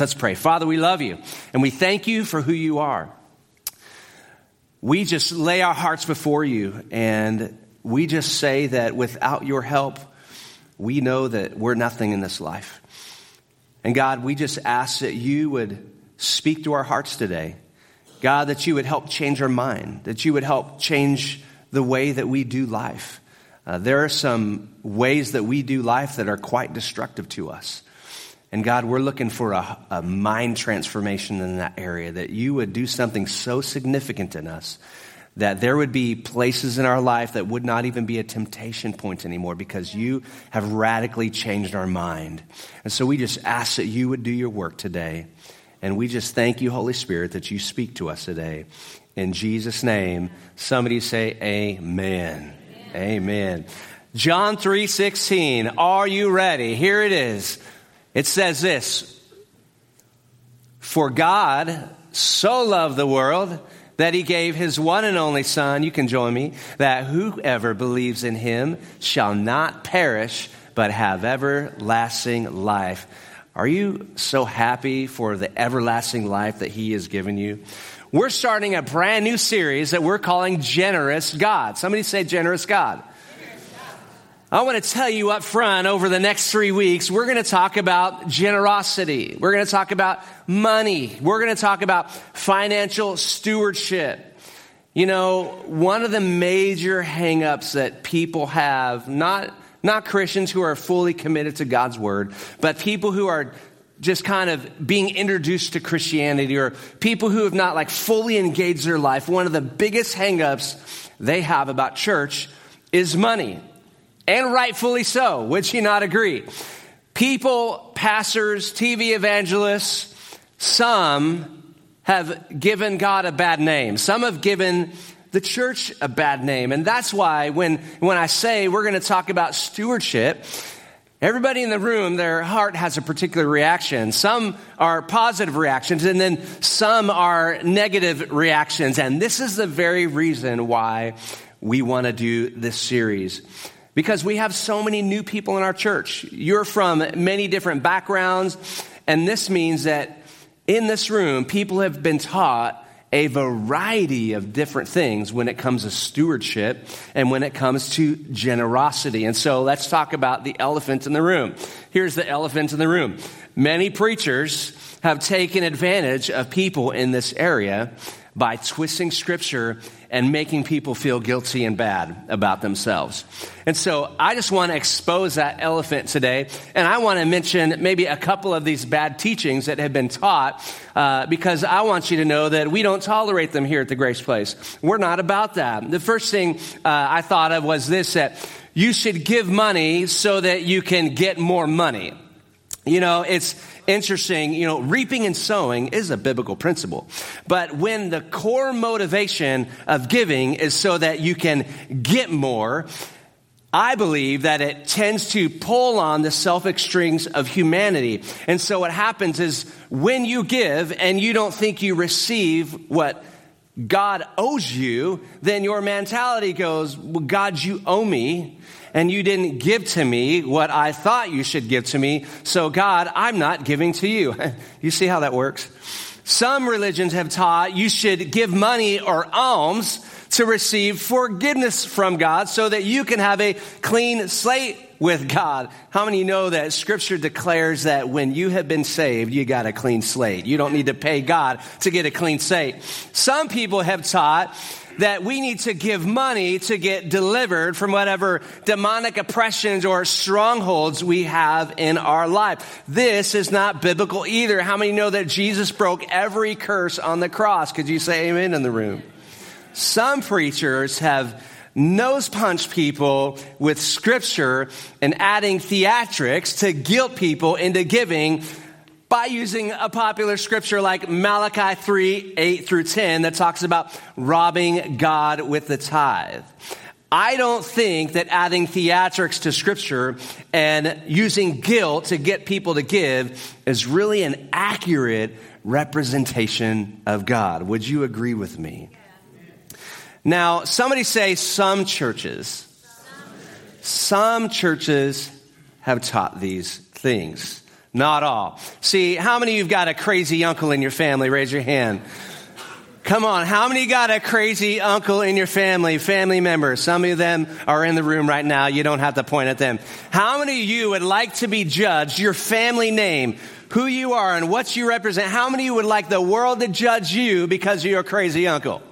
Let's pray. Father, we love you and we thank you for who you are. We just lay our hearts before you and we just say that without your help, we know that we're nothing in this life. And God, we just ask that you would speak to our hearts today. God, that you would help change our mind, that you would help change the way that we do life. Uh, there are some ways that we do life that are quite destructive to us. And God, we're looking for a, a, mind transformation in that area, that you would do something so significant in us that there would be places in our life that would not even be a temptation point anymore because you have radically changed our mind. And so we just ask that you would do your work today. And we just thank you, Holy Spirit, that you speak to us today. In Jesus' name, somebody say amen. Amen. amen. John 3 16. Are you ready? Here it is. It says this For God so loved the world that he gave his one and only Son, you can join me, that whoever believes in him shall not perish, but have everlasting life. Are you so happy for the everlasting life that he has given you? We're starting a brand new series that we're calling Generous God. Somebody say Generous God. I want to tell you up front over the next three weeks, we're going to talk about generosity. We're going to talk about money. We're going to talk about financial stewardship. You know, one of the major hangups that people have, not, not Christians who are fully committed to God's word, but people who are just kind of being introduced to Christianity or people who have not like fully engaged their life, one of the biggest hangups they have about church is money and rightfully so. Would you not agree? People, pastors, TV evangelists, some have given God a bad name. Some have given the church a bad name. And that's why when, when I say we're going to talk about stewardship, Everybody in the room, their heart has a particular reaction. Some are positive reactions, and then some are negative reactions. And this is the very reason why we want to do this series because we have so many new people in our church. You're from many different backgrounds, and this means that in this room, people have been taught a variety of different things when it comes to stewardship and when it comes to generosity. And so let's talk about the elephant in the room. Here's the elephant in the room. Many preachers have taken advantage of people in this area by twisting scripture and making people feel guilty and bad about themselves. And so I just want to expose that elephant today. And I want to mention maybe a couple of these bad teachings that have been taught uh, because I want you to know that we don't tolerate them here at the Grace Place. We're not about that. The first thing uh, I thought of was this that you should give money so that you can get more money. You know, it's interesting, you know, reaping and sowing is a biblical principle. But when the core motivation of giving is so that you can get more, I believe that it tends to pull on the selfic strings of humanity. And so what happens is when you give and you don't think you receive what God owes you, then your mentality goes, well, God, you owe me and you didn't give to me what I thought you should give to me. So, God, I'm not giving to you. you see how that works? Some religions have taught you should give money or alms to receive forgiveness from God so that you can have a clean slate with God. How many know that scripture declares that when you have been saved, you got a clean slate? You don't need to pay God to get a clean slate. Some people have taught that we need to give money to get delivered from whatever demonic oppressions or strongholds we have in our life. This is not biblical either. How many know that Jesus broke every curse on the cross? Could you say amen in the room? Some preachers have nose punch people with scripture and adding theatrics to guilt people into giving by using a popular scripture like Malachi 3 8 through 10 that talks about robbing God with the tithe. I don't think that adding theatrics to scripture and using guilt to get people to give is really an accurate representation of God. Would you agree with me? Now, somebody say some churches. Some churches have taught these things. Not all. See, how many of you've got a crazy uncle in your family? Raise your hand. Come on, how many got a crazy uncle in your family, family members? Some of them are in the room right now. You don't have to point at them. How many of you would like to be judged, your family name, who you are and what you represent? How many of would like the world to judge you because you're a crazy uncle?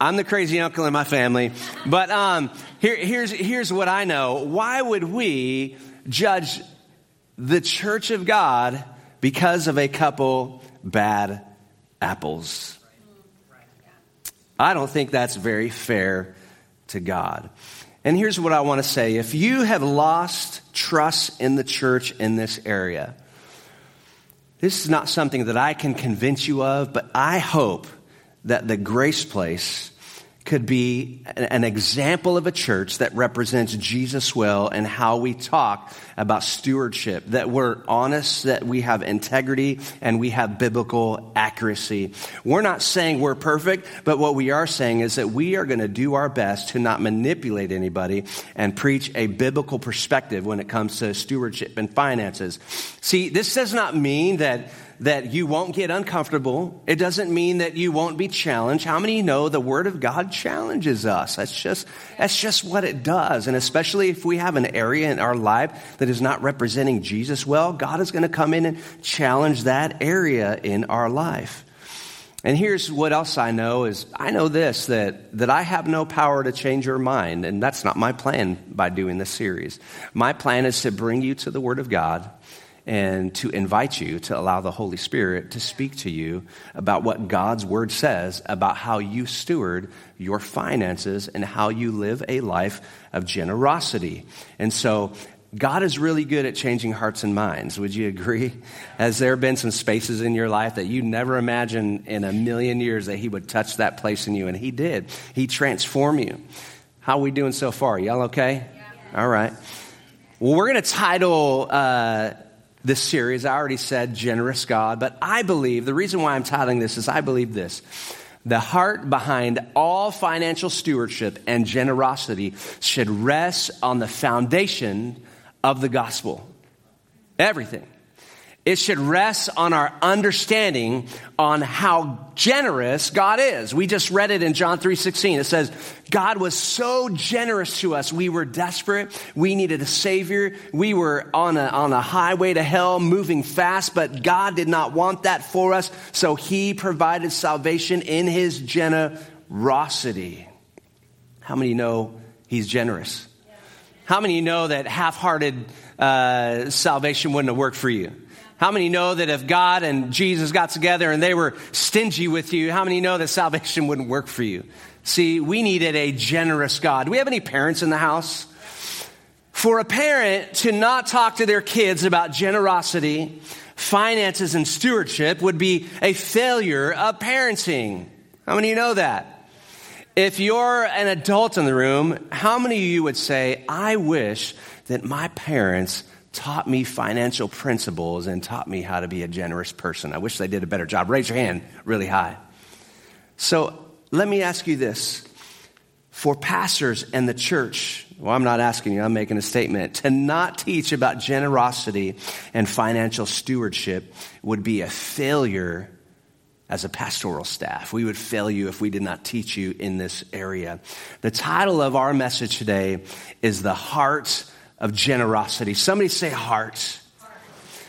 I'm the crazy uncle in my family. But um, here, here's, here's what I know. Why would we judge the church of God because of a couple bad apples? I don't think that's very fair to God. And here's what I want to say if you have lost trust in the church in this area, this is not something that I can convince you of, but I hope that the Grace Place could be an example of a church that represents Jesus well and how we talk about stewardship, that we're honest, that we have integrity, and we have biblical accuracy. We're not saying we're perfect, but what we are saying is that we are going to do our best to not manipulate anybody and preach a biblical perspective when it comes to stewardship and finances. See, this does not mean that that you won't get uncomfortable. It doesn't mean that you won't be challenged. How many know the Word of God challenges us? That's just, that's just what it does. And especially if we have an area in our life that is not representing Jesus well, God is going to come in and challenge that area in our life. And here's what else I know is I know this that that I have no power to change your mind and that's not my plan by doing this series. My plan is to bring you to the word of God and to invite you to allow the Holy Spirit to speak to you about what God's Word says about how you steward your finances and how you live a life of generosity. And so, God is really good at changing hearts and minds. Would you agree? Has there been some spaces in your life that you never imagined in a million years that He would touch that place in you? And He did. He transformed you. How are we doing so far? Y'all okay? Yeah. All right. Well, we're going to title uh, this series. I already said generous God, but I believe the reason why I'm titling this is I believe this. The heart behind all financial stewardship and generosity should rest on the foundation of the gospel. Everything. It should rest on our understanding on how generous God is. We just read it in John 3:16. It says, "God was so generous to us. We were desperate. We needed a savior. We were on a, on a highway to hell moving fast, but God did not want that for us, so he provided salvation in his generosity." How many know he's generous? How many know that half-hearted uh, salvation wouldn't have worked for you? How many know that if God and Jesus got together and they were stingy with you, how many know that salvation wouldn't work for you? See, we needed a generous God. Do we have any parents in the house? For a parent to not talk to their kids about generosity, finances, and stewardship would be a failure of parenting. How many you know that? If you're an adult in the room, how many of you would say, I wish that my parents taught me financial principles and taught me how to be a generous person. I wish they did a better job. Raise your hand really high. So let me ask you this. For pastors and the church, well, I'm not asking you, I'm making a statement. To not teach about generosity and financial stewardship would be a failure as a pastoral staff. We would fail you if we did not teach you in this area. The title of our message today is The Heart of generosity. Somebody say heart.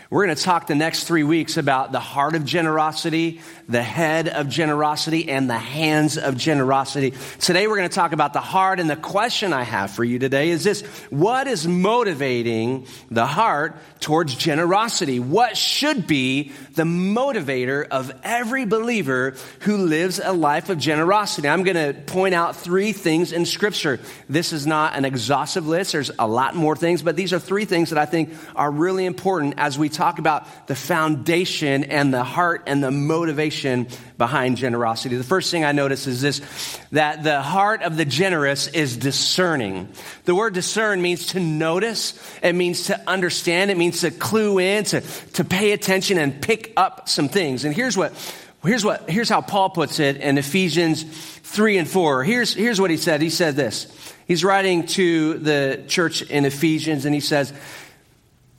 We're going to talk the next three weeks about the heart of generosity, the head of generosity, and the hands of generosity. Today we're going to talk about the heart, and the question I have for you today is this What is motivating the heart towards generosity? What should be the motivator of every believer who lives a life of generosity? I'm going to point out three things in Scripture. This is not an exhaustive list, there's a lot more things, but these are three things that I think are really important as we talk about the foundation and the heart and the motivation behind generosity. The first thing I notice is this that the heart of the generous is discerning. The word discern means to notice, it means to understand, it means to clue in, to, to pay attention and pick up some things. And here's what here's what here's how Paul puts it in Ephesians 3 and 4. Here's here's what he said. He said this. He's writing to the church in Ephesians and he says,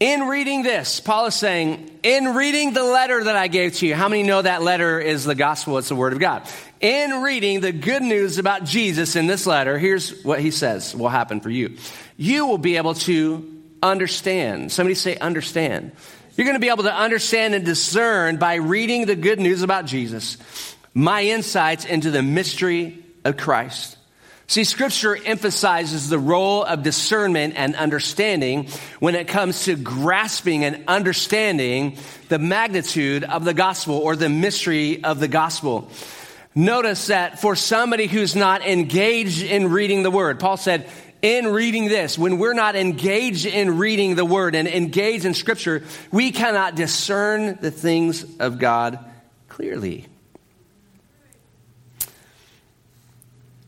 In reading this, Paul is saying, in reading the letter that I gave to you, how many know that letter is the gospel? It's the word of God. In reading the good news about Jesus in this letter, here's what he says will happen for you. You will be able to understand. Somebody say understand. You're going to be able to understand and discern by reading the good news about Jesus, my insights into the mystery of Christ. See, scripture emphasizes the role of discernment and understanding when it comes to grasping and understanding the magnitude of the gospel or the mystery of the gospel. Notice that for somebody who's not engaged in reading the word, Paul said, in reading this, when we're not engaged in reading the word and engaged in scripture, we cannot discern the things of God clearly.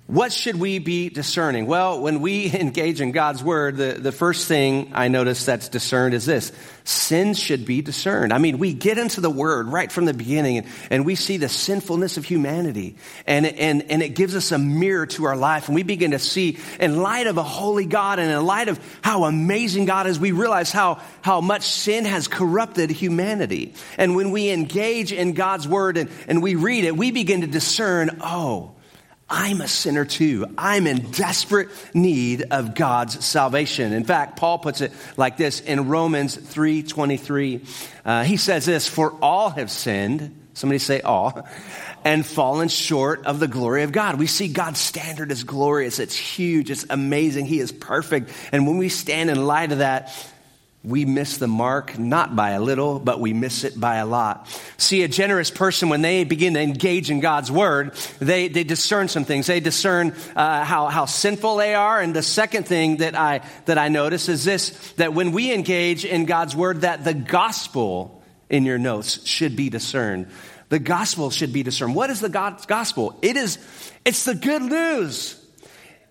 What should we be discerning? Well, when we engage in God's word, the, the first thing I notice that's discerned is this sin should be discerned. I mean, we get into the word right from the beginning and, and we see the sinfulness of humanity, and, and, and it gives us a mirror to our life. And we begin to see, in light of a holy God and in light of how amazing God is, we realize how, how much sin has corrupted humanity. And when we engage in God's word and, and we read it, we begin to discern, oh, I'm a sinner too. I'm in desperate need of God's salvation. In fact, Paul puts it like this in Romans 3:23. Uh, he says this, "For all have sinned." Somebody say all. And fallen short of the glory of God. We see God's standard is glorious. It's huge. It's amazing. He is perfect. And when we stand in light of that, we miss the mark not by a little, but we miss it by a lot. See, a generous person, when they begin to engage in God's word, they, they discern some things. They discern uh, how, how sinful they are. And the second thing that I, that I notice is this that when we engage in God's word, that the gospel in your notes should be discerned. The gospel should be discerned. What is the gospel? It is, it's the good news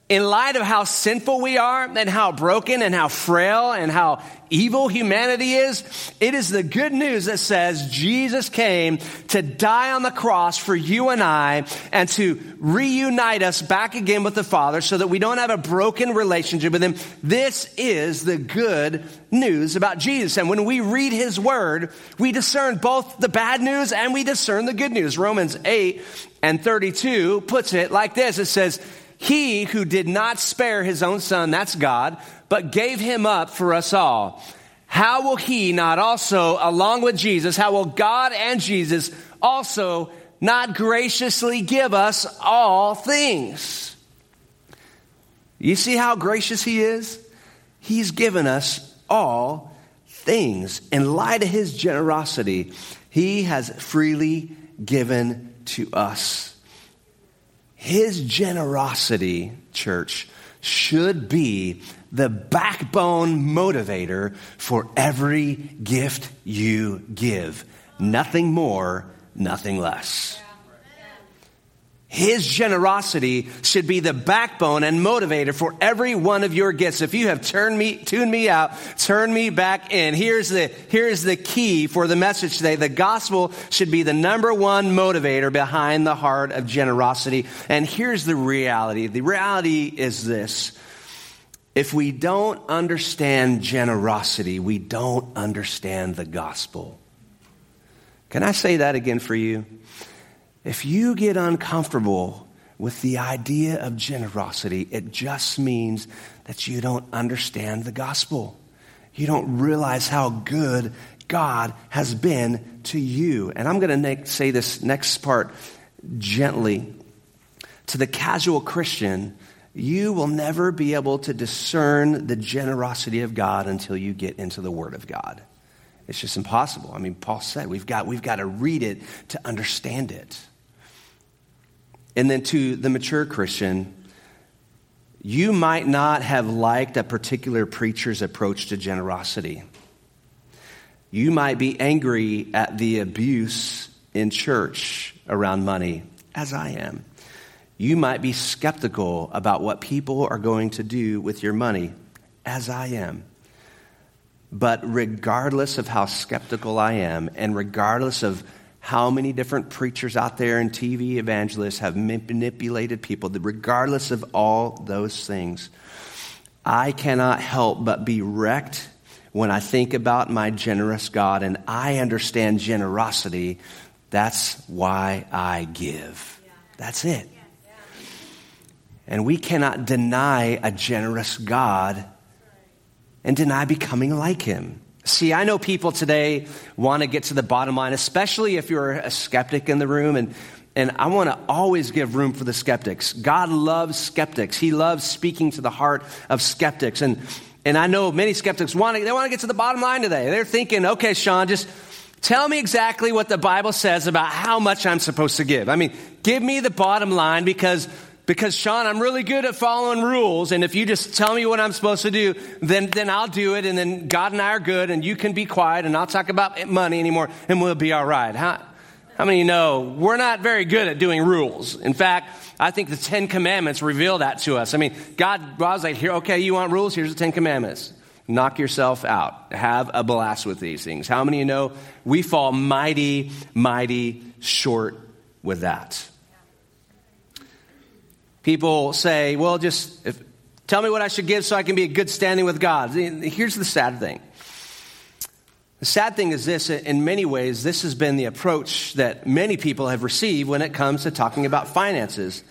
in light of how sinful we are and how broken and how frail and how evil humanity is, it is the good news that says Jesus came to die on the cross for you and I and to reunite us back again with the Father so that we don't have a broken relationship with Him. This is the good news about Jesus. And when we read His Word, we discern both the bad news and we discern the good news. Romans 8 and 32 puts it like this. It says, he who did not spare his own son, that's God, but gave him up for us all. How will he not also, along with Jesus, how will God and Jesus also not graciously give us all things? You see how gracious he is? He's given us all things. In light of his generosity, he has freely given to us. His generosity, church, should be the backbone motivator for every gift you give. Nothing more, nothing less. His generosity should be the backbone and motivator for every one of your gifts. If you have turned me, tuned me out, turn me back in. Here's the, here's the key for the message today. The gospel should be the number one motivator behind the heart of generosity. And here's the reality. The reality is this. If we don't understand generosity, we don't understand the gospel. Can I say that again for you? If you get uncomfortable with the idea of generosity, it just means that you don't understand the gospel. You don't realize how good God has been to you. And I'm going to say this next part gently. To the casual Christian, you will never be able to discern the generosity of God until you get into the Word of God. It's just impossible. I mean, Paul said we've got, we've got to read it to understand it. And then to the mature Christian, you might not have liked a particular preacher's approach to generosity. You might be angry at the abuse in church around money, as I am. You might be skeptical about what people are going to do with your money, as I am. But regardless of how skeptical I am, and regardless of how many different preachers out there and TV evangelists have manipulated people, regardless of all those things. I cannot help but be wrecked when I think about my generous God and I understand generosity, that's why I give. That's it. And we cannot deny a generous God and deny becoming like him. See, I know people today want to get to the bottom line, especially if you're a skeptic in the room. And, and I want to always give room for the skeptics. God loves skeptics. He loves speaking to the heart of skeptics. And, and I know many skeptics want to, they want to get to the bottom line today. They're thinking, okay, Shawn, just tell me exactly what the Bible says about how much I'm supposed to give. I mean, give me the bottom line because because Shawn, I'm really good at following rules, and if you just tell me what I'm supposed to do, then, then I'll do it, and then God and I are good, and you can be quiet, and I'll talk about money anymore, and we'll be all right. How, how many you know we're not very good at doing rules? In fact, I think the Ten Commandments reveal that to us. I mean, God was like, here, okay, you want rules? Here's the Ten Commandments. Knock yourself out. Have a blast with these things. How many of you know we fall mighty, mighty short with that? People say, well, just if, tell me what I should give so I can be a good standing with God. Here's the sad thing. The sad thing is this in many ways, this has been the approach that many people have received when it comes to talking about finances.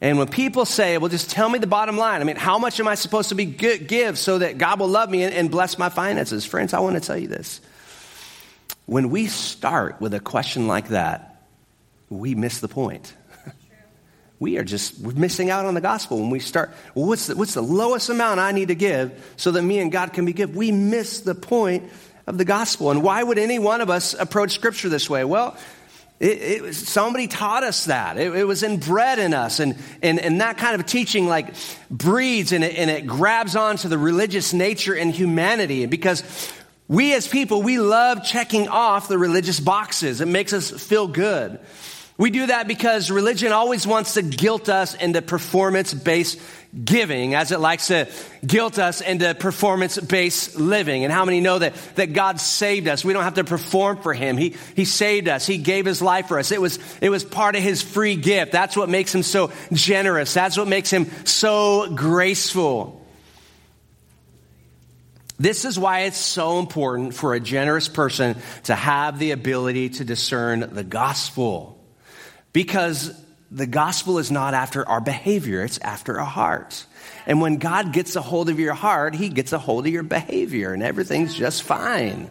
And when people say, well, just tell me the bottom line, I mean, how much am I supposed to be give so that God will love me and bless my finances? Friends, I want to tell you this. When we start with a question like that, we miss the point we are just we're missing out on the gospel when we start well, what's the, what's the lowest amount i need to give so that me and god can be give? We miss the point of the gospel. And why would any one of us approach scripture this way? Well it, it somebody taught us that. It, it, was inbred in us and, and, and that kind of teaching like breeds and it, and it grabs onto the religious nature and humanity because we as people we love checking off the religious boxes. It makes us feel good we do that because religion always wants to guilt us into performance based giving, as it likes to guilt us into performance based living. And how many know that, that God saved us? We don't have to perform for Him. He, he saved us. He gave His life for us. It was, it was part of His free gift. That's what makes Him so generous. That's what makes Him so graceful. This is why it's so important for a generous person to have the ability to discern the gospel. Because the gospel is not after our behavior, it's after our hearts. And when God gets a hold of your heart, he gets a hold of your behavior and everything's just fine.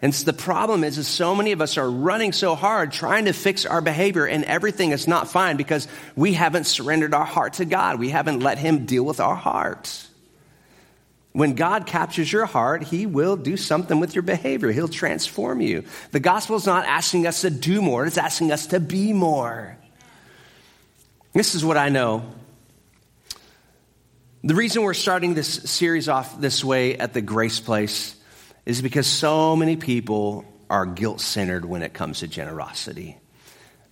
And so the problem is, is so many of us are running so hard trying to fix our behavior and everything is not fine because we haven't surrendered our heart to God. We haven't let him deal with our hearts. When God captures your heart, He will do something with your behavior. He'll transform you. The gospel is not asking us to do more, it's asking us to be more. This is what I know. The reason we're starting this series off this way at the Grace Place is because so many people are guilt centered when it comes to generosity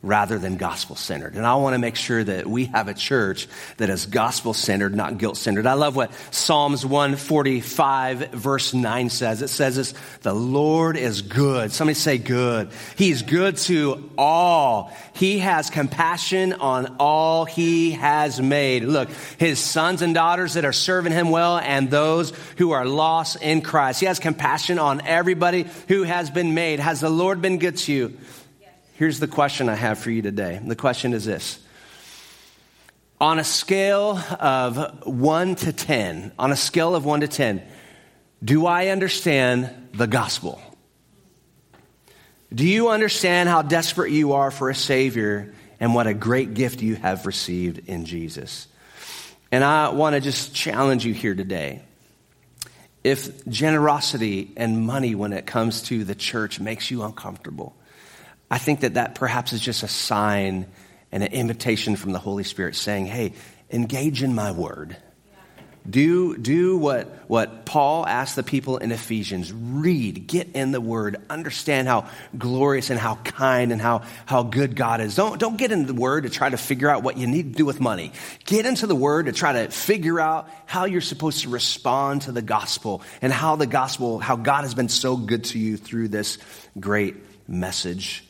rather than gospel centered. And I want to make sure that we have a church that is gospel centered, not guilt centered. I love what Psalms 145 verse 9 says. It says this, the Lord is good. Somebody say good. He's good to all. He has compassion on all he has made. Look, his sons and daughters that are serving him well and those who are lost in Christ. He has compassion on everybody who has been made. Has the Lord been good to you? Here's the question I have for you today. The question is this On a scale of 1 to 10, on a scale of 1 to 10, do I understand the gospel? Do you understand how desperate you are for a Savior and what a great gift you have received in Jesus? And I want to just challenge you here today. If generosity and money when it comes to the church makes you uncomfortable, I think that that perhaps is just a sign and an invitation from the Holy Spirit saying, hey, engage in my word. Do, do what, what Paul asked the people in Ephesians. Read, get in the word, understand how glorious and how kind and how, how good God is. Don't, don't get into the word to try to figure out what you need to do with money. Get into the word to try to figure out how you're supposed to respond to the gospel and how the gospel, how God has been so good to you through this great message.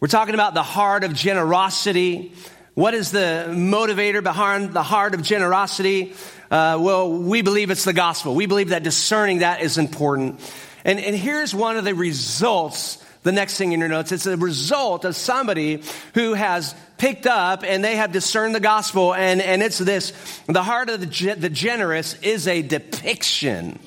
We're talking about the heart of generosity. What is the motivator behind the heart of generosity? Uh, well, we believe it's the gospel. We believe that discerning that is important. And, and here's one of the results. The next thing in your notes, it's a result of somebody who has picked up and they have discerned the gospel. And, and it's this the heart of the, the generous is a depiction.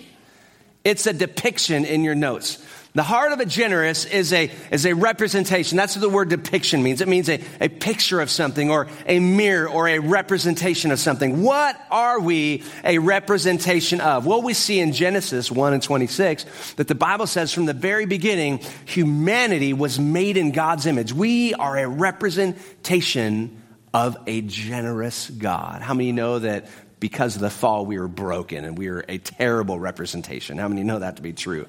It's a depiction in your notes. The heart of a generous is a, is a representation. That's what the word depiction means. It means a, a picture of something or a mirror or a representation of something. What are we a representation of? Well, we see in Genesis 1 and 26 that the Bible says from the very beginning, humanity was made in God's image. We are a representation of a generous God. How many know that because of the fall, we were broken and we were a terrible representation. How many know that to be true?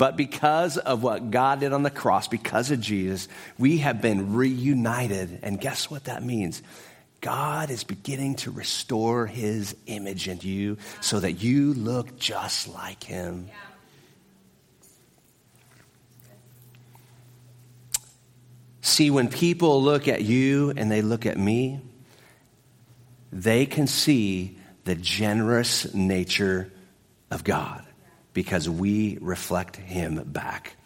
But because of what God did on the cross, because of Jesus, we have been reunited. And guess what that means? God is beginning to restore his image in you so that you look just like him. See, when people look at you and they look at me, they can see the generous nature of God because we reflect Him back.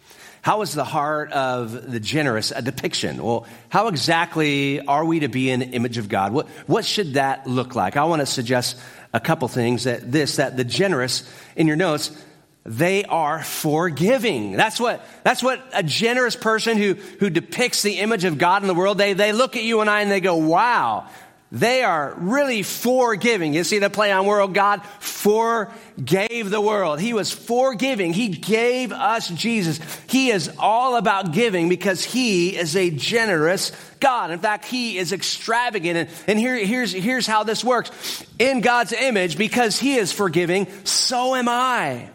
How is the heart of the generous a depiction? Well, how exactly are we to be an image of God? What, what should that look like? I want to suggest a couple things that this, that the generous in your notes, they are forgiving. That's what, that's what a generous person who, who depicts the image of God in the world, they, they look at you and I and they go, wow, they are really forgiving. You see the play on world? God forgave the world. He was forgiving. He gave us Jesus. He is all about giving because He is a generous God. In fact, He is extravagant. And, and here, here's, here's how this works. In God's image, because He is forgiving, so am I.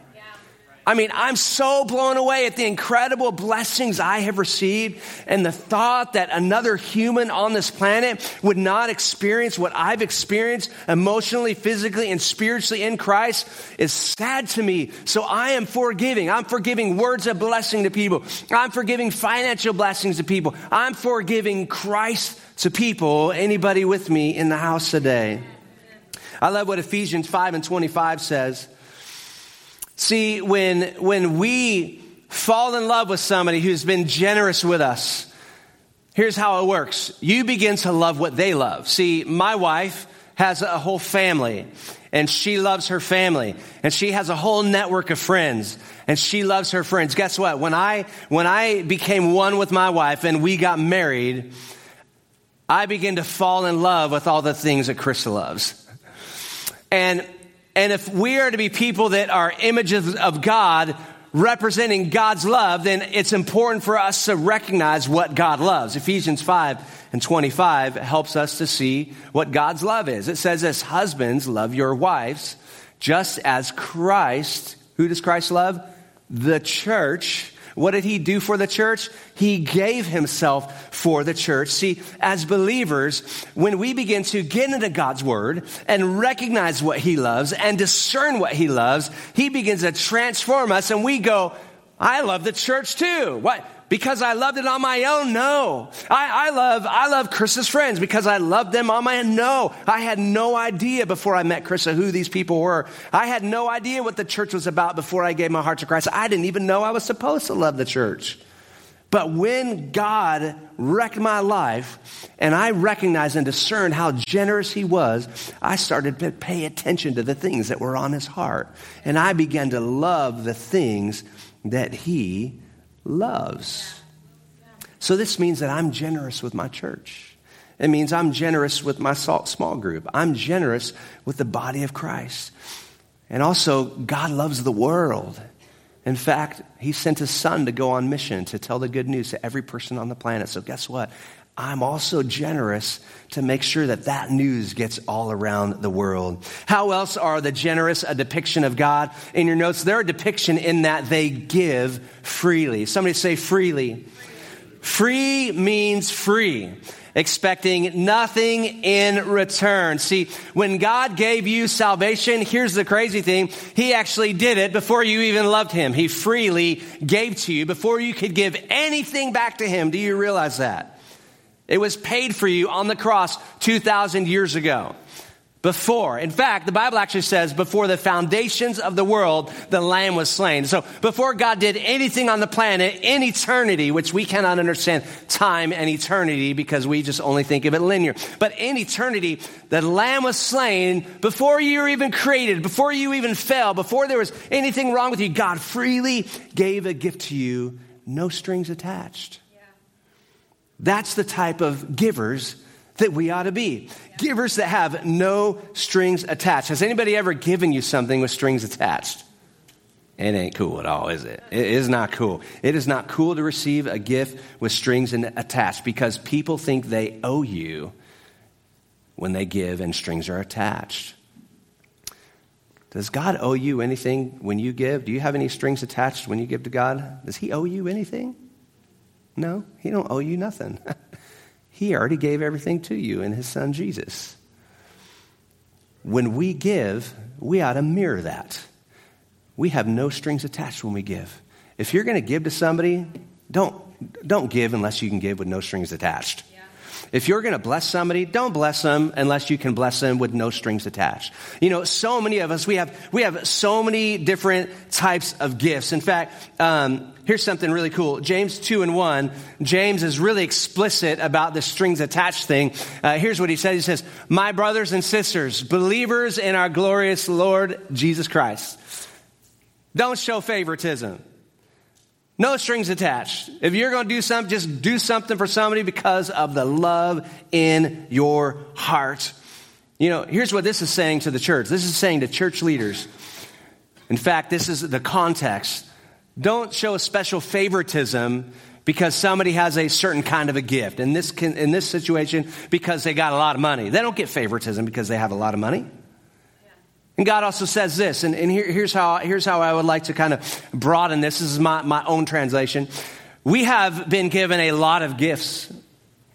I mean, I'm so blown away at the incredible blessings I have received and the thought that another human on this planet would not experience what I've experienced emotionally, physically, and spiritually in Christ is sad to me. So I am forgiving. I'm forgiving words of blessing to people. I'm forgiving financial blessings to people. I'm forgiving Christ to people. Anybody with me in the house today? I love what Ephesians 5 and 25 says. See, when, when we fall in love with somebody who's been generous with us, here's how it works. You begin to love what they love. See, my wife has a whole family and she loves her family and she has a whole network of friends and she loves her friends. Guess what? When I, when I became one with my wife and we got married, I began to fall in love with all the things that Krista loves. And and if we are to be people that are images of God, representing God's love, then it's important for us to recognize what God loves. Ephesians 5 and 25 helps us to see what God's love is. It says this, husbands, love your wives, just as Christ, who does Christ love? The church what did he do for the church? He gave himself for the church. See, as believers, when we begin to get into God's word and recognize what he loves and discern what he loves, he begins to transform us and we go, I love the church too. What? Because I loved it on my own? No. I, I love, I love Krista's friends because I loved them on my own. No. I had no idea before I met Krista who these people were. I had no idea what the church was about before I gave my heart to Christ. I didn't even know I was supposed to love the church. But when God wrecked my life and I recognized and discerned how generous He was, I started to pay attention to the things that were on His heart. And I began to love the things that He loves. So this means that I'm generous with my church. It means I'm generous with my small group. I'm generous with the body of Christ. And also, God loves the world. In fact, He sent His Son to go on mission to tell the good news to every person on the planet. So, guess what? I'm also generous to make sure that that news gets all around the world. How else are the generous a depiction of God? In your notes, they're a depiction in that they give freely. Somebody say freely. Free means free, expecting nothing in return. See, when God gave you salvation, here's the crazy thing. He actually did it before you even loved Him. He freely gave to you before you could give anything back to Him. Do you realize that? It was paid for you on the cross 2,000 years ago. Before. In fact, the Bible actually says before the foundations of the world, the Lamb was slain. So before God did anything on the planet in eternity, which we cannot understand time and eternity because we just only think of it linear. But in eternity, the Lamb was slain before you were even created, before you even fell, before there was anything wrong with you. God freely gave a gift to you, no strings attached. Yeah. That's the type of givers that we ought to be. Givers that have no strings attached. Has anybody ever given you something with strings attached? It ain't cool at all, is it? It is not cool. It is not cool to receive a gift with strings attached because people think they owe you when they give and strings are attached. Does God owe you anything when you give? Do you have any strings attached when you give to God? Does he owe you anything? No, he don't owe you nothing. He already gave everything to you in His Son Jesus. When we give, we ought to mirror that. We have no strings attached when we give. If you're going to give to somebody, don't, don't give unless you can give with no strings attached. If you're going to bless somebody, don't bless them unless you can bless them with no strings attached. You know, so many of us, we have, we have so many different types of gifts. In fact, um, here's something really cool. James 2 and 1, James is really explicit about the strings attached thing. Uh, here's what he says. He says, My brothers and sisters, believers in our glorious Lord Jesus Christ, don't show favoritism. No strings attached. If you're going to do something, just do something for somebody because of the love in your heart. You know, here's what this is saying to the church. This is saying to church leaders. In fact, this is the context. Don't show a special favoritism because somebody has a certain kind of a gift. In this, in this situation, because they got a lot of money. They don't get favoritism because they have a lot of money. And God also says this, and, and here, here's, how, here's how I would like to kind of broaden this. This is my, my own translation. We have been given a lot of gifts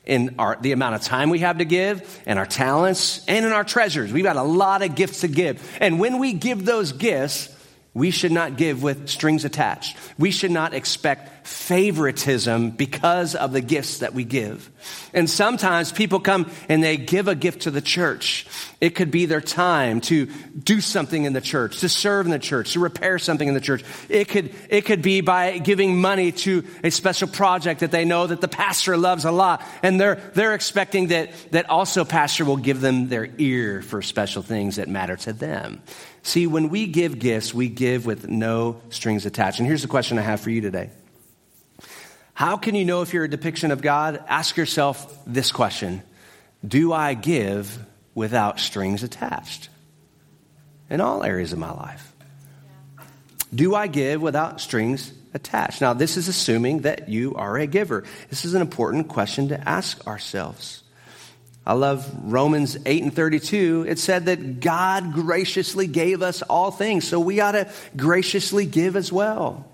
in our, the amount of time we have to give, and our talents, and in our treasures. We've got a lot of gifts to give. And when we give those gifts, we should not give with strings attached. We should not expect favoritism because of the gifts that we give. And sometimes people come and they give a gift to the church. It could be their time to do something in the church, to serve in the church, to repair something in the church. It could, it could be by giving money to a special project that they know that the pastor loves a lot. And they're, they're expecting that, that also pastor will give them their ear for special things that matter to them. See, when we give gifts, we give with no strings attached. And here's the question I have for you today How can you know if you're a depiction of God? Ask yourself this question Do I give without strings attached? In all areas of my life. Do I give without strings attached? Now, this is assuming that you are a giver. This is an important question to ask ourselves. I love Romans 8 and 32. It said that God graciously gave us all things, so we ought to graciously give as well.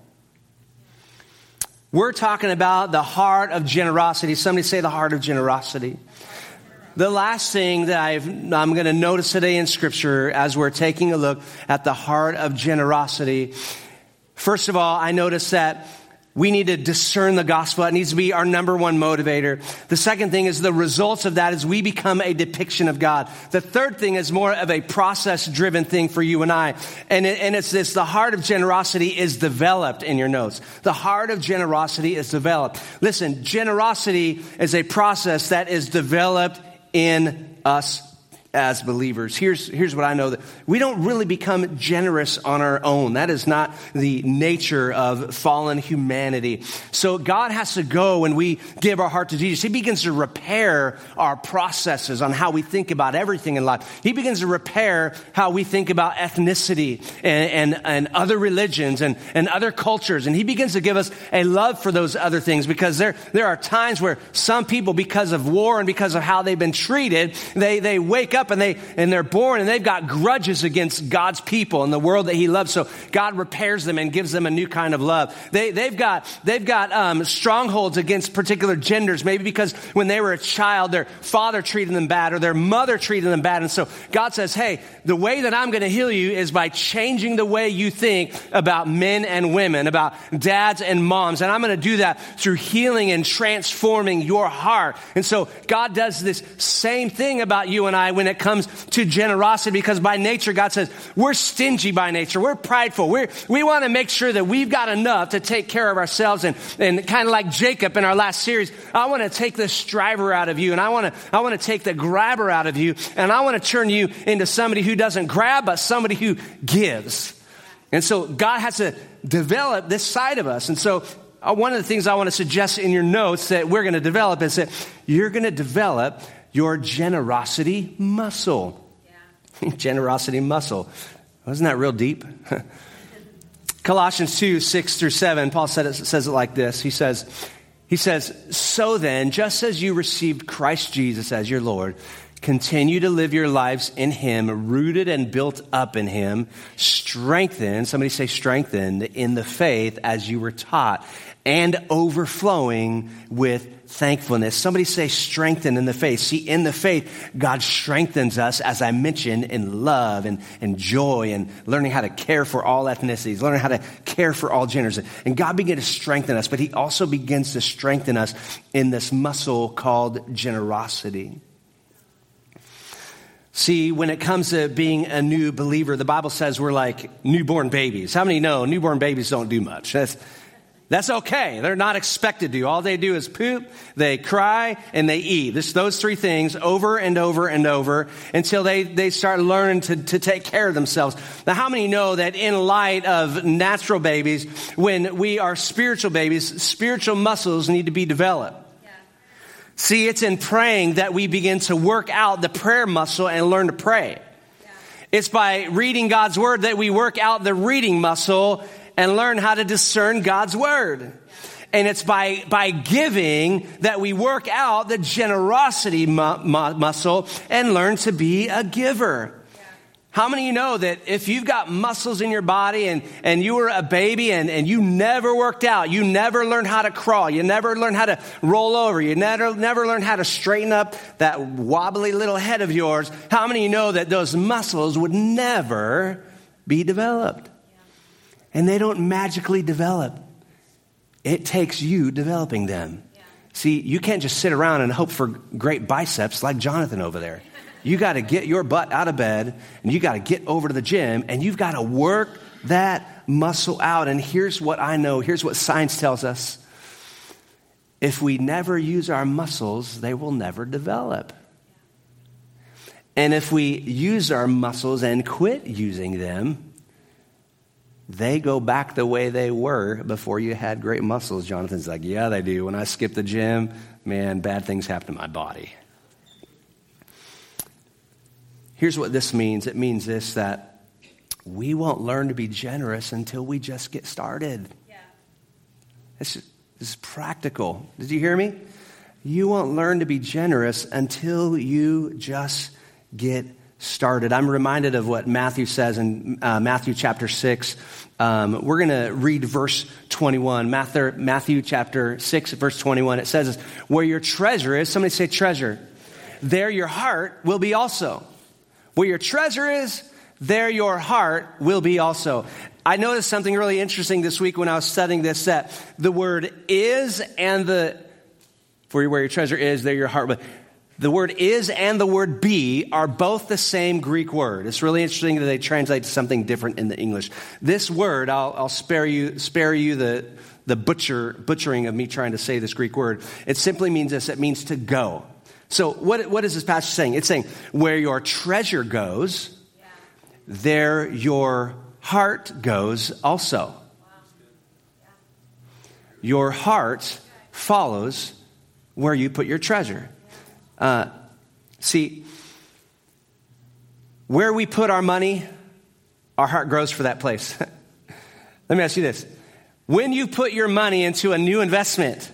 We're talking about the heart of generosity. Somebody say the heart of generosity. The last thing that i am going to notice today in Scripture as we're taking a look at the heart of generosity, first of all, I notice that we need to discern the gospel. It needs to be our number one motivator. The second thing is the results of that is we become a depiction of God. The third thing is more of a process driven thing for you and I. And, it, and it's this, the heart of generosity is developed in your notes. The heart of generosity is developed. Listen, generosity is a process that is developed in us as believers. Here's, here's what I know that we don't really become generous on our own. That is not the nature of fallen humanity. So God has to go when we give our heart to Jesus. He begins to repair our processes on how we think about everything in life. He begins to repair how we think about ethnicity and, and, and other religions and, and other cultures. And He begins to give us a love for those other things because there, there are times where some people, because of war and because of how they've been treated, they, they wake up up and they and they're born and they've got grudges against God's people and the world that He loves. So God repairs them and gives them a new kind of love. They they've got they've got um, strongholds against particular genders, maybe because when they were a child, their father treated them bad or their mother treated them bad, and so God says, "Hey, the way that I'm going to heal you is by changing the way you think about men and women, about dads and moms, and I'm going to do that through healing and transforming your heart." And so God does this same thing about you and I when it comes to generosity because by nature, God says, we're stingy by nature. We're prideful. We're, we want to make sure that we've got enough to take care of ourselves. And, and kind of like Jacob in our last series, I want to take the striver out of you and I want to, I want to take the grabber out of you and I want to turn you into somebody who doesn't grab, but somebody who gives. And so God has to develop this side of us. And so uh, one of the things I want to suggest in your notes that we're going to develop is that you're going to develop your generosity muscle. Yeah. generosity muscle. Wasn't that real deep? Colossians 2, 6 through 7, Paul said it, says it like this. He says, he says, So then, just as you received Christ Jesus as your Lord, continue to live your lives in Him, rooted and built up in Him, strengthened, somebody say strengthened, in the faith as you were taught, and overflowing with thankfulness. Somebody say strengthened in the faith. See, in the faith, God strengthens us, as I mentioned, in love and, and joy and learning how to care for all ethnicities, learning how to care for all genders. And God began to strengthen us, but He also begins to strengthen us in this muscle called generosity. See, when it comes to being a new believer, the Bible says we're like newborn babies. How many know newborn babies don't do much? That's, that's okay. They're not expected to. All they do is poop, they cry, and they eat. Those three things over and over and over until they, they start learning to, to take care of themselves. Now, how many know that in light of natural babies, when we are spiritual babies, spiritual muscles need to be developed? See, it's in praying that we begin to work out the prayer muscle and learn to pray. Yeah. It's by reading God's word that we work out the reading muscle and learn how to discern God's word. And it's by, by giving that we work out the generosity mu- mu- muscle and learn to be a giver. How many of you know that if you've got muscles in your body and, and you were a baby and, and you never worked out, you never learned how to crawl, you never learned how to roll over, you never, never learned how to straighten up that wobbly little head of yours, how many of you know that those muscles would never be developed? and they don't magically develop. It takes you developing them. See, you can't just sit around and hope for great biceps like Jonathan over there. You got to get your butt out of bed and you got to get over to the gym and you've got to work that muscle out. And here's what I know here's what science tells us if we never use our muscles, they will never develop. And if we use our muscles and quit using them, they go back the way they were before you had great muscles. Jonathan's like, Yeah, they do. When I skip the gym, man, bad things happen to my body. Here's what this means it means this that we won't learn to be generous until we just get started. Yeah. This, is, this is practical. Did you hear me? You won't learn to be generous until you just get started. I'm reminded of what Matthew says in uh, Matthew chapter 6. Um, we're going to read verse 21. Matthew, Matthew chapter 6, verse 21. It says, Where your treasure is, somebody say treasure, there your heart will be also. Where your treasure is, there your heart will be also. I noticed something really interesting this week when I was studying this that the word is and the, for where your treasure is, there your heart will the word is and the word be are both the same Greek word. It's really interesting that they translate to something different in the English. This word, I'll, I'll spare you, spare you the, the butcher, butchering of me trying to say this Greek word. It simply means this. It means to go. So what, what is this passage saying? It's saying where your treasure goes, there your heart goes also. Your heart follows where you put your treasure. Uh, see, where we put our money, our heart grows for that place. Let me ask you this. When you put your money into a new investment,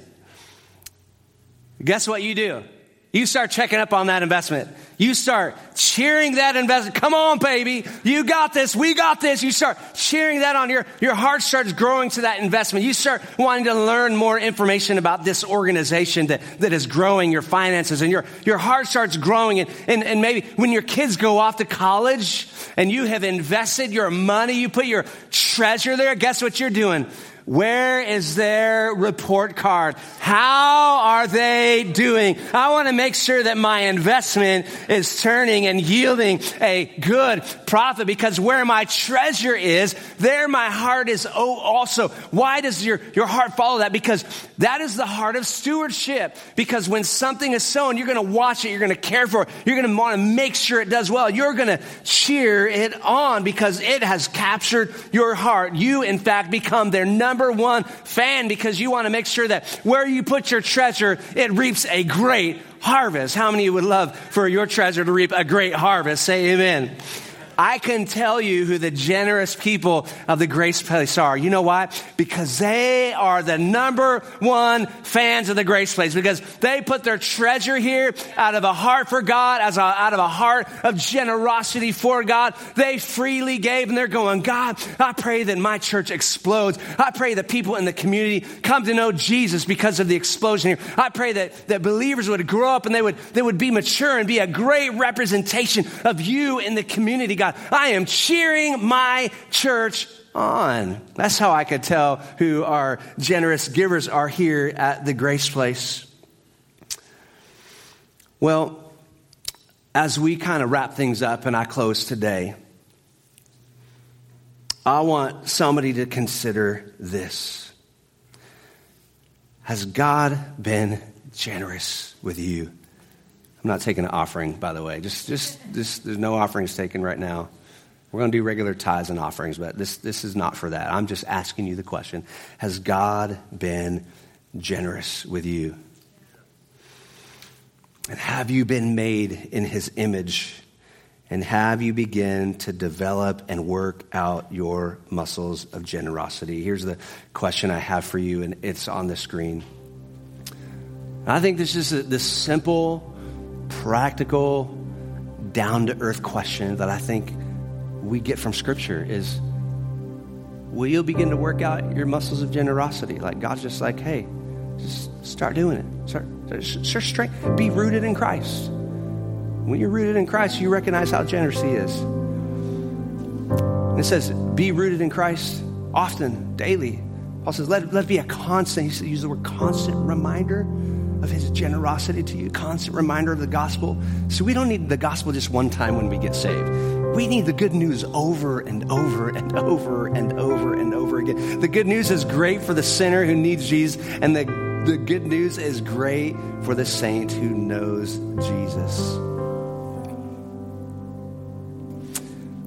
guess what you do? You start checking up on that investment. You start cheering that investment. Come on, baby. You got this. We got this. You start cheering that on. Your, your heart starts growing to that investment. You start wanting to learn more information about this organization that, that is growing your finances and your, your heart starts growing. And, and, and maybe when your kids go off to college and you have invested your money, you put your treasure there, guess what you're doing? Where is their report card? How are they doing? I want to make sure that my investment is turning and yielding a good profit because where my treasure is, there my heart is also. Why does your, your heart follow that? Because that is the heart of stewardship. Because when something is sown, you're going to watch it, you're going to care for it, you're going to want to make sure it does well. You're going to cheer it on because it has captured your heart. You, in fact, become their number number one fan because you want to make sure that where you put your treasure, it reaps a great harvest. How many would love for your treasure to reap a great harvest? Say amen. I can tell you who the generous people of the Grace Place are. You know why? Because they are the number one fans of the Grace Place because they put their treasure here out of a heart for God, as a, out of a heart of generosity for God. They freely gave and they're going, God, I pray that my church explodes. I pray that people in the community come to know Jesus because of the explosion here. I pray that, that believers would grow up and they would, they would be mature and be a great representation of you in the community, God. God. I am cheering my church on. That's how I could tell who our generous givers are here at the Grace Place. Well, as we kind of wrap things up and I close today, I want somebody to consider this. Has God been generous with you? I'm not taking an offering, by the way. Just, just, just there's no offerings taken right now. We're going to do regular tithes and offerings, but this, this is not for that. I'm just asking you the question Has God been generous with you? And have you been made in his image? And have you begin to develop and work out your muscles of generosity? Here's the question I have for you, and it's on the screen. I think this is this simple practical, down to earth question that I think we get from Scripture is will you begin to work out your muscles of generosity? Like God's just like, hey, just start doing it. Start, start strength. Be rooted in Christ. When you're rooted in Christ, you recognize how generous He is. And it says, be rooted in Christ often, daily. Paul says, let, let it be a constant, he used the word constant reminder of his generosity to you, constant reminder of the gospel. So we don't need the gospel just one time when we get saved. We need the good news over and over and over and over and over again. The good news is great for the sinner who needs Jesus, and the, the good news is great for the saint who knows Jesus.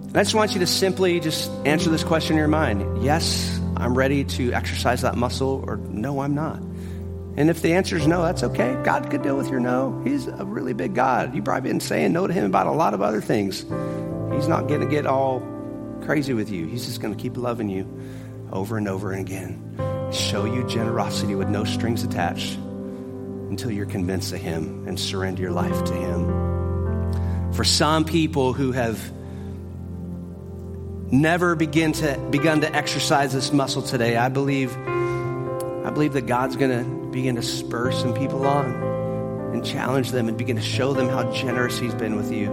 And I just want you to simply just answer this question in your mind. Yes, I'm ready to exercise that muscle, or no, I'm not. And if the answer is no, that's okay. God could deal with your no. He's a really big God. You've probably been saying no to him about a lot of other things. He's not going to get all crazy with you. He's just going to keep loving you over and over and again. Show you generosity with no strings attached until you're convinced of him and surrender your life to him. For some people who have never begin to, begun to exercise this muscle today, I believe, I believe that God's going to begin to spur some people on and challenge them and begin to show them how generous He's been with you.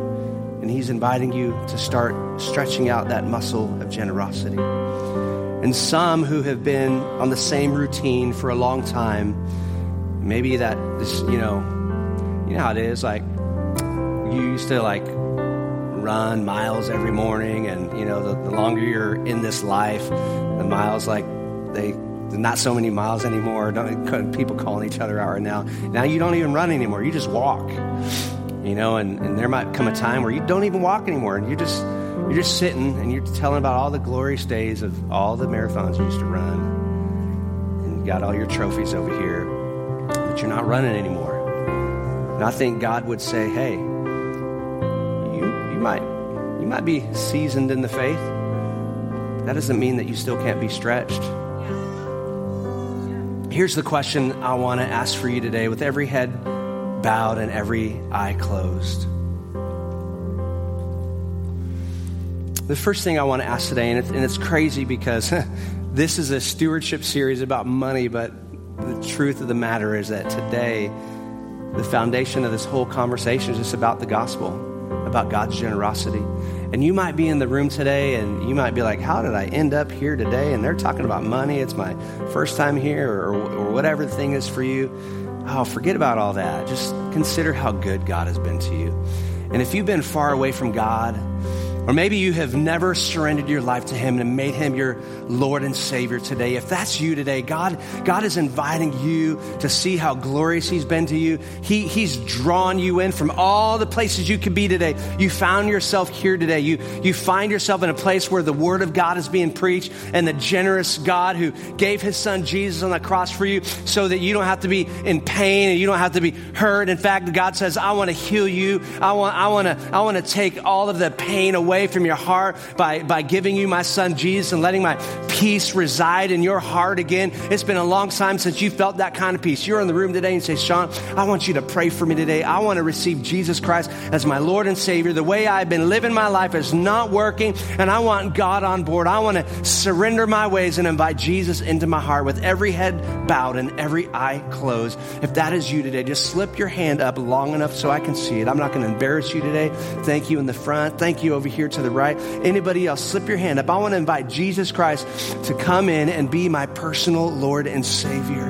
And He's inviting you to start stretching out that muscle of generosity. And some who have been on the same routine for a long time, maybe that this, you know, you know how it is, like you used to like run miles every morning and you know the, the longer you're in this life the miles like they not so many miles anymore. Don't, people calling each other out right now. Now you don't even run anymore. You just walk. You know, and, and there might come a time where you don't even walk anymore, and you're just you're just sitting and you're telling about all the glorious days of all the marathons you used to run, and you got all your trophies over here, but you're not running anymore. And I think God would say, "Hey, you you might you might be seasoned in the faith. That doesn't mean that you still can't be stretched." Here's the question I want to ask for you today with every head bowed and every eye closed. The first thing I want to ask today, and it's, and it's crazy because this is a stewardship series about money, but the truth of the matter is that today, the foundation of this whole conversation is just about the gospel, about God's generosity. And you might be in the room today and you might be like, How did I end up here today? And they're talking about money. It's my first time here, or, or whatever the thing is for you. Oh, forget about all that. Just consider how good God has been to you. And if you've been far away from God, or maybe you have never surrendered your life to Him and made Him your Lord and Savior today. If that's you today, God, God is inviting you to see how glorious He's been to you. He, he's drawn you in from all the places you could be today. You found yourself here today. You, you find yourself in a place where the Word of God is being preached and the generous God who gave His Son Jesus on the cross for you so that you don't have to be in pain and you don't have to be hurt. In fact, God says, I want to heal you. I want, I want to, I want to take all of the pain away away from your heart by, by giving you my son Jesus and letting my peace reside in your heart again. It's been a long time since you felt that kind of peace. You're in the room today and say, Shawn, I want you to pray for me today. I want to receive Jesus Christ as my Lord and Savior. The way I've been living my life is not working, and I want God on board. I want to surrender my ways and invite Jesus into my heart with every head bowed and every eye closed. If that is you today, just slip your hand up long enough so I can see it. I'm not going to embarrass you today. Thank you in the front. Thank you over here here to the right. Anybody else, slip your hand up. I want to invite Jesus Christ to come in and be my personal Lord and Savior.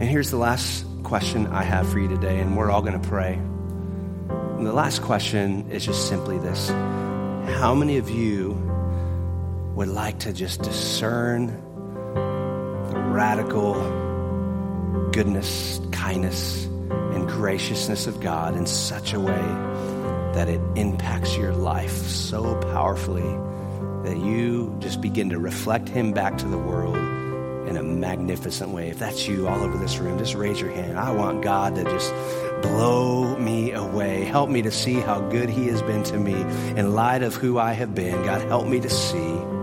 And here's the last question I have for you today, and we're all going to pray. And the last question is just simply this How many of you would like to just discern the radical goodness, kindness, and graciousness of God in such a way that it impacts your life so powerfully that you just begin to reflect Him back to the world in a magnificent way. If that's you all over this room, just raise your hand. I want God to just blow me away. Help me to see how good He has been to me in light of who I have been. God, help me to see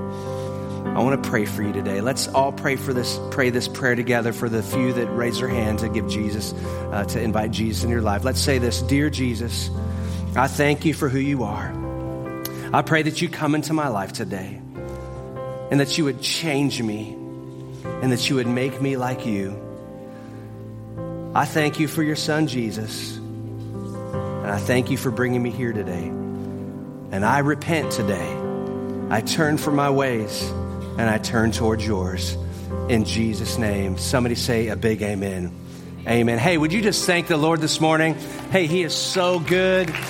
I want to pray for you today. Let's all pray for this, pray this prayer together for the few that raise their hand to give Jesus, uh, to invite Jesus in your life. Let's say this Dear Jesus, I thank you for who you are. I pray that you come into my life today and that you would change me and that you would make me like you. I thank you for your son, Jesus. And I thank you for bringing me here today. And I repent today. I turn from my ways and I turn towards yours. In Jesus' name. Somebody say a big amen. Amen. Hey, would you just thank the Lord this morning? Hey, He is so good.